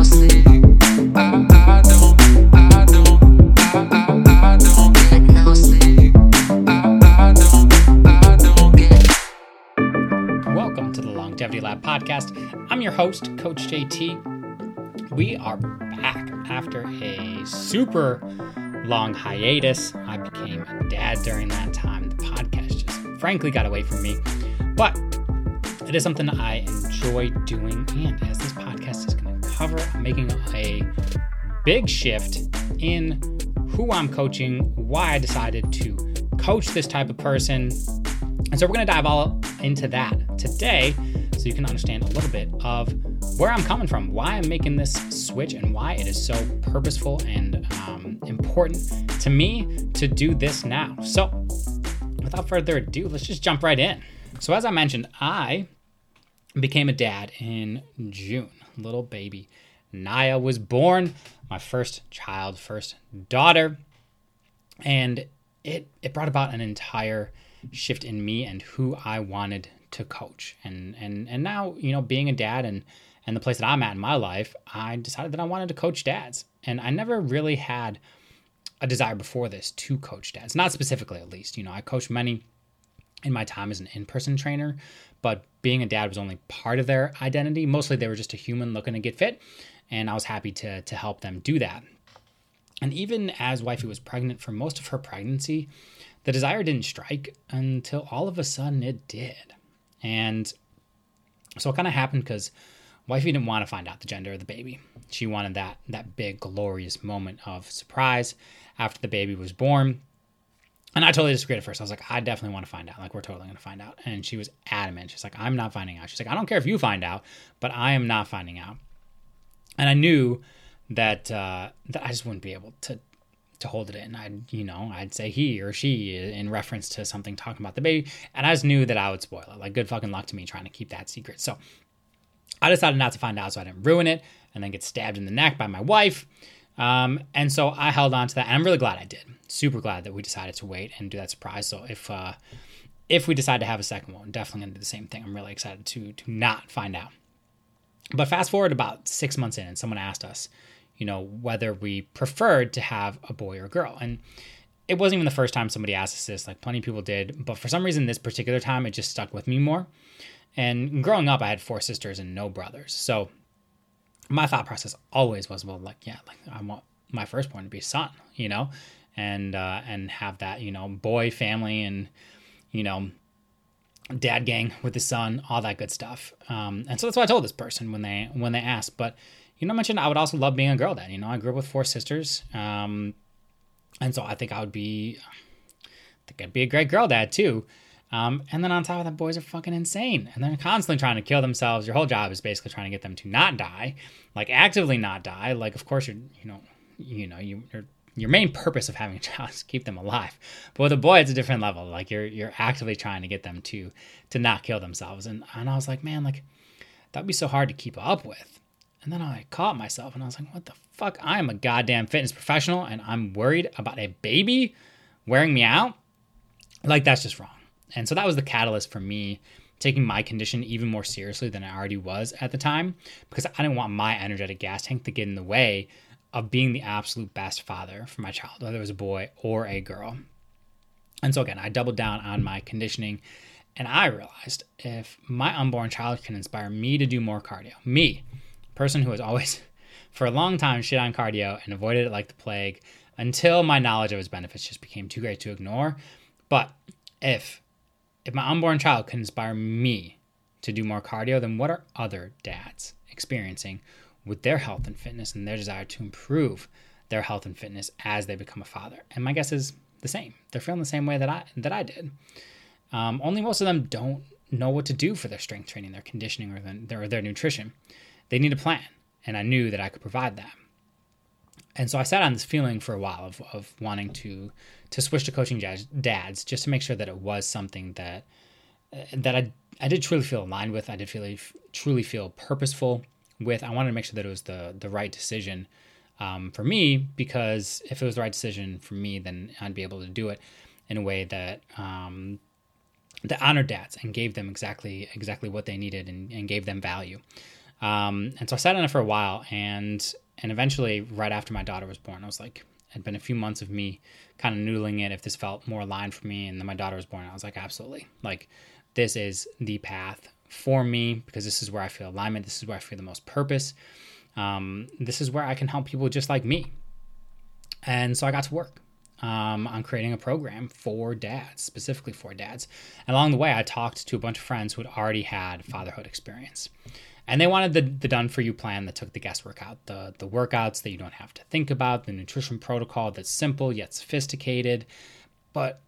Welcome to the Longevity Lab podcast. I'm your host, Coach JT. We are back after a super long hiatus. I became a dad during that time. The podcast just frankly got away from me, but it is something I enjoy doing. And as this podcast is cover, I'm making a big shift in who I'm coaching, why I decided to coach this type of person, and so we're going to dive all into that today so you can understand a little bit of where I'm coming from, why I'm making this switch, and why it is so purposeful and um, important to me to do this now. So, without further ado, let's just jump right in. So, as I mentioned, I became a dad in June. Little baby Naya was born, my first child, first daughter and it it brought about an entire shift in me and who I wanted to coach. And and and now, you know, being a dad and and the place that I'm at in my life, I decided that I wanted to coach dads. And I never really had a desire before this to coach dads. Not specifically at least. You know, I coached many in my time as an in-person trainer, but being a dad was only part of their identity. Mostly they were just a human looking to get fit, and I was happy to to help them do that. And even as wifey was pregnant for most of her pregnancy, the desire didn't strike until all of a sudden it did. And so it kind of happened because wifey didn't want to find out the gender of the baby. She wanted that that big glorious moment of surprise after the baby was born. And I totally disagreed at first. I was like, I definitely want to find out. Like, we're totally going to find out. And she was adamant. She's like, I'm not finding out. She's like, I don't care if you find out, but I am not finding out. And I knew that uh, that I just wouldn't be able to to hold it in. I'd you know I'd say he or she in reference to something talking about the baby, and I just knew that I would spoil it. Like good fucking luck to me trying to keep that secret. So I decided not to find out, so I didn't ruin it, and then get stabbed in the neck by my wife. Um, and so I held on to that, and I'm really glad I did. Super glad that we decided to wait and do that surprise. So if uh, if we decide to have a second one, definitely gonna do the same thing. I'm really excited to to not find out. But fast forward about six months in, and someone asked us, you know, whether we preferred to have a boy or a girl. And it wasn't even the first time somebody asked us this, like plenty of people did, but for some reason this particular time it just stuck with me more. And growing up I had four sisters and no brothers. So my thought process always was, well, like, yeah, like I want my firstborn to be son, you know, and uh, and have that, you know, boy family and you know, dad gang with the son, all that good stuff. Um, and so that's what I told this person when they when they asked. But you know, I mentioned I would also love being a girl dad. You know, I grew up with four sisters, um, and so I think I would be, I think I'd be a great girl dad too. Um, and then on top of that, boys are fucking insane, and they're constantly trying to kill themselves. Your whole job is basically trying to get them to not die, like actively not die. Like, of course, you're, you know, you know, you, your main purpose of having a child is to keep them alive. But with a boy, it's a different level. Like you're you're actively trying to get them to to not kill themselves. And and I was like, man, like that'd be so hard to keep up with. And then I caught myself and I was like, what the fuck? I am a goddamn fitness professional and I'm worried about a baby wearing me out. Like that's just wrong. And so that was the catalyst for me taking my condition even more seriously than I already was at the time because I didn't want my energetic gas tank to get in the way of being the absolute best father for my child, whether it was a boy or a girl. And so again, I doubled down on my conditioning and I realized if my unborn child can inspire me to do more cardio, me, person who has always for a long time shit on cardio and avoided it like the plague until my knowledge of its benefits just became too great to ignore. But if if my unborn child can inspire me to do more cardio, then what are other dads experiencing with their health and fitness and their desire to improve their health and fitness as they become a father. And my guess is the same. They're feeling the same way that I that I did. Um, only most of them don't know what to do for their strength training, their conditioning, or their, or their nutrition. They need a plan, and I knew that I could provide that. And so I sat on this feeling for a while of, of wanting to to switch to coaching dads just to make sure that it was something that uh, that I I did truly feel aligned with. I did feel truly feel purposeful with. I wanted to make sure that it was the the right decision um, for me because if it was the right decision for me, then I'd be able to do it in a way that um, that honored dads and gave them exactly exactly what they needed and, and gave them value. Um, and so I sat on it for a while, and and eventually, right after my daughter was born, I was like, it had been a few months of me kind of noodling it if this felt more aligned for me, and then my daughter was born. I was like, absolutely, like this is the path for me because this is where I feel alignment. This is where I feel the most purpose. Um, this is where I can help people just like me. And so I got to work um, on creating a program for dads, specifically for dads. And along the way, I talked to a bunch of friends who had already had fatherhood experience. And they wanted the, the done for you plan that took the guesswork out, the, the workouts that you don't have to think about, the nutrition protocol that's simple yet sophisticated. But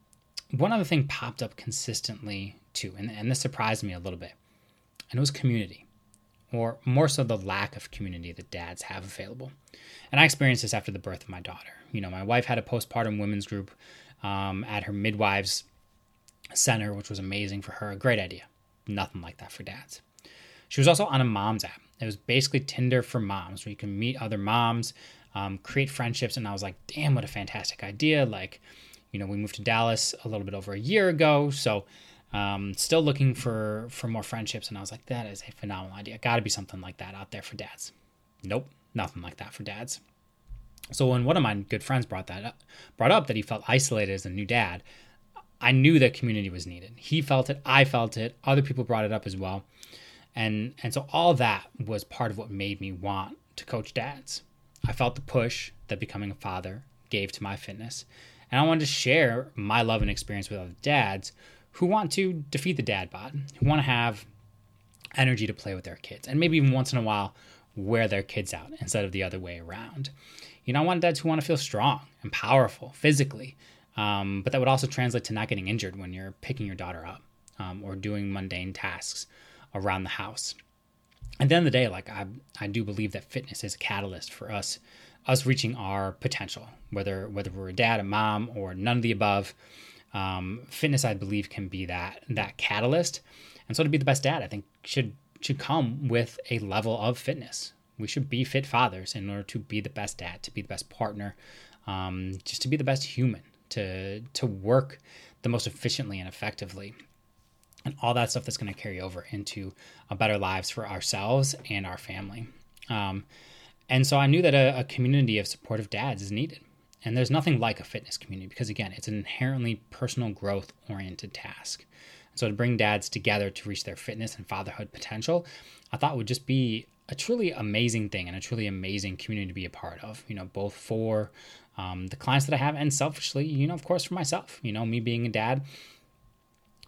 one other thing popped up consistently too, and, and this surprised me a little bit, and it was community, or more so the lack of community that dads have available. And I experienced this after the birth of my daughter. You know, my wife had a postpartum women's group um, at her midwives center, which was amazing for her. A great idea. Nothing like that for dads. She was also on a mom's app. It was basically Tinder for moms, where you can meet other moms, um, create friendships. And I was like, damn, what a fantastic idea. Like, you know, we moved to Dallas a little bit over a year ago. So, um, still looking for for more friendships. And I was like, that is a phenomenal idea. Got to be something like that out there for dads. Nope, nothing like that for dads. So when one of my good friends brought that up, brought up that he felt isolated as a new dad, I knew that community was needed. He felt it, I felt it, other people brought it up as well. And and so all that was part of what made me want to coach dads. I felt the push that becoming a father gave to my fitness. And I wanted to share my love and experience with other dads who want to defeat the dad bod, who want to have energy to play with their kids, and maybe even once in a while wear their kids out instead of the other way around. You know, I want dads who want to feel strong and powerful physically, um, but that would also translate to not getting injured when you're picking your daughter up um, or doing mundane tasks around the house. At the end of the day, like I, I do believe that fitness is a catalyst for us, us reaching our potential. Whether whether we're a dad, a mom, or none of the above, um, fitness I believe can be that that catalyst. And so to be the best dad, I think should should come with a level of fitness. We should be fit fathers in order to be the best dad, to be the best partner, um, just to be the best human, to to work the most efficiently and effectively, and all that stuff that's going to carry over into a better lives for ourselves and our family. Um, and so I knew that a, a community of supportive dads is needed. And there's nothing like a fitness community because, again, it's an inherently personal growth oriented task. So to bring dads together to reach their fitness and fatherhood potential, I thought would just be a truly amazing thing and a truly amazing community to be a part of. You know, both for um, the clients that I have and selfishly, you know, of course, for myself. You know, me being a dad,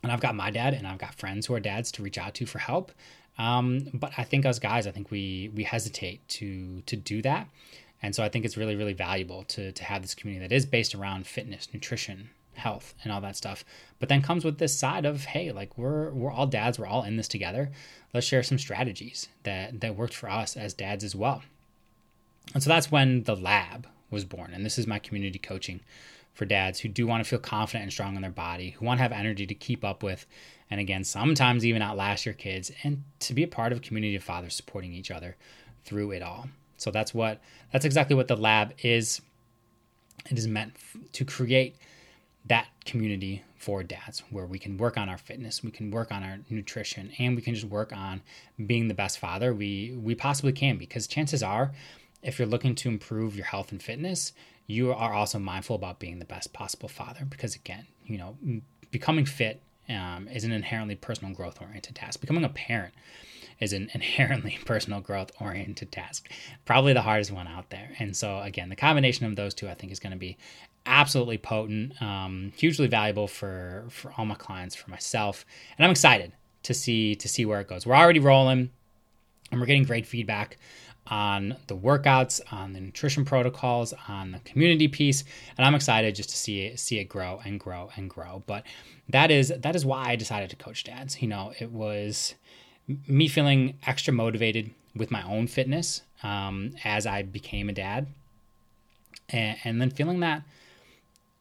and I've got my dad and I've got friends who are dads to reach out to for help. Um, but I think us guys, I think we we hesitate to to do that. And so I think it's really, really valuable to, to have this community that is based around fitness, nutrition, health and all that stuff but then comes with this side of hey like we're we're all dads. We're all in this together. Let's share some strategies that that worked for us as dads as well. And so that's when the lab was born. And this is my community coaching for dads who do want to feel confident and strong in their body who want to have energy to keep up with and again sometimes even outlast your kids and to be a part of a community of fathers supporting each other through it all. So that's what that's exactly what the lab is. It is meant to create that community for dads where we can work on our fitness, we can work on our nutrition, and we can just work on being the best father we we possibly can because chances are if you're looking to improve your health and fitness, you are also mindful about being the best possible father because again, you know, becoming fit um, is an inherently personal growth oriented task. Becoming a parent is an inherently personal growth oriented task, probably the hardest one out there. And so, again, the combination of those two, I think, is going to be absolutely potent, um, hugely valuable for for all my clients, for myself, and I'm excited to see to see where it goes. We're already rolling, and we're getting great feedback on the workouts, on the nutrition protocols, on the community piece, and I'm excited just to see it, see it grow and grow and grow. But that is that is why I decided to coach dads. You know, it was me feeling extra motivated with my own fitness um, as I became a dad, and, and then feeling that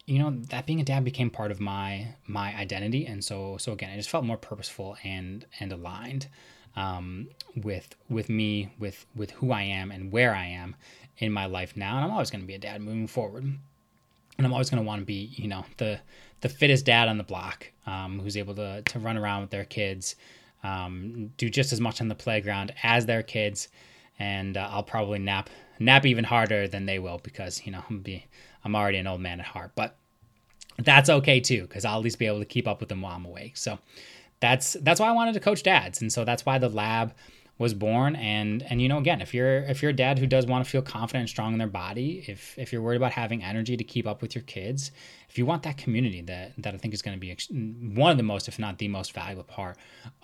you know that being a dad became part of my my identity and so so again i just felt more purposeful and and aligned um, with with me with with who i am and where i am in my life now. And i'm always going to be a dad moving forward. And i'm always going to want to be you know the the fittest dad on the block um, who's able to to run around with their kids um, do just as much on the playground as their kids, and uh, I'll probably nap nap even harder than they will because you know I'm be I'm already an old man at heart, but that's okay too because I'll at least be able to keep up with them while I'm awake. So that's that's why I wanted to coach dads, and so that's why the lab was born. And and you know again if you're if you're a dad who does want to feel confident and strong in their body if if you're worried about having energy to keep up with your kids if you want that community that that i think is going to be one of the most if not the most valuable part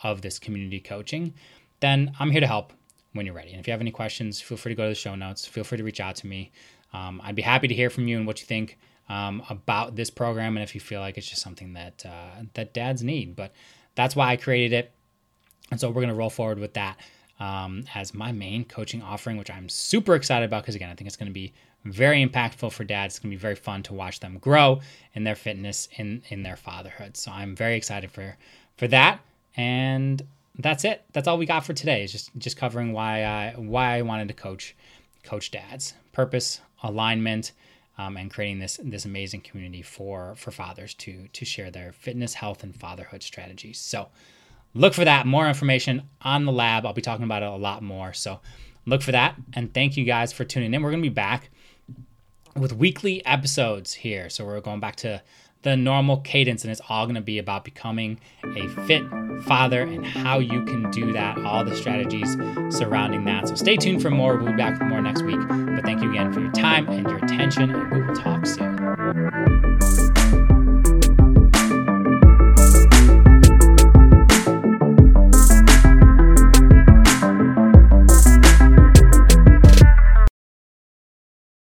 of this community coaching then i'm here to help when you're ready. And if you have any questions feel free to go to the show notes. Feel free to reach out to me. Um, i'd be happy to hear from you and what you think um, about this program and if you feel like it's just something that uh, that dads need. But that's why i created it and so we're going to roll forward with that um, as my main coaching offering, which I'm super excited about because, again, I think it's going to be very impactful for dads. It's going to be very fun to watch them grow in their fitness, in, in their fatherhood. So I'm very excited for, for that. And that's it. That's all we got for today. Is just just covering why I why I wanted to coach coach dads, purpose, alignment, um, and creating this this amazing community for for fathers to to share their fitness, health, and fatherhood strategies. So look for that. More information on the lab. I'll be talking about it a lot more. So look for that. And thank you guys for tuning in. We're going to be back with weekly episodes here. So we're going back to the normal cadence, and it's all going to be about becoming a fit father and how you can do that, all the strategies surrounding that. So stay tuned for more. We'll be back with more next week. But thank you again for your time and your attention, and we will talk soon.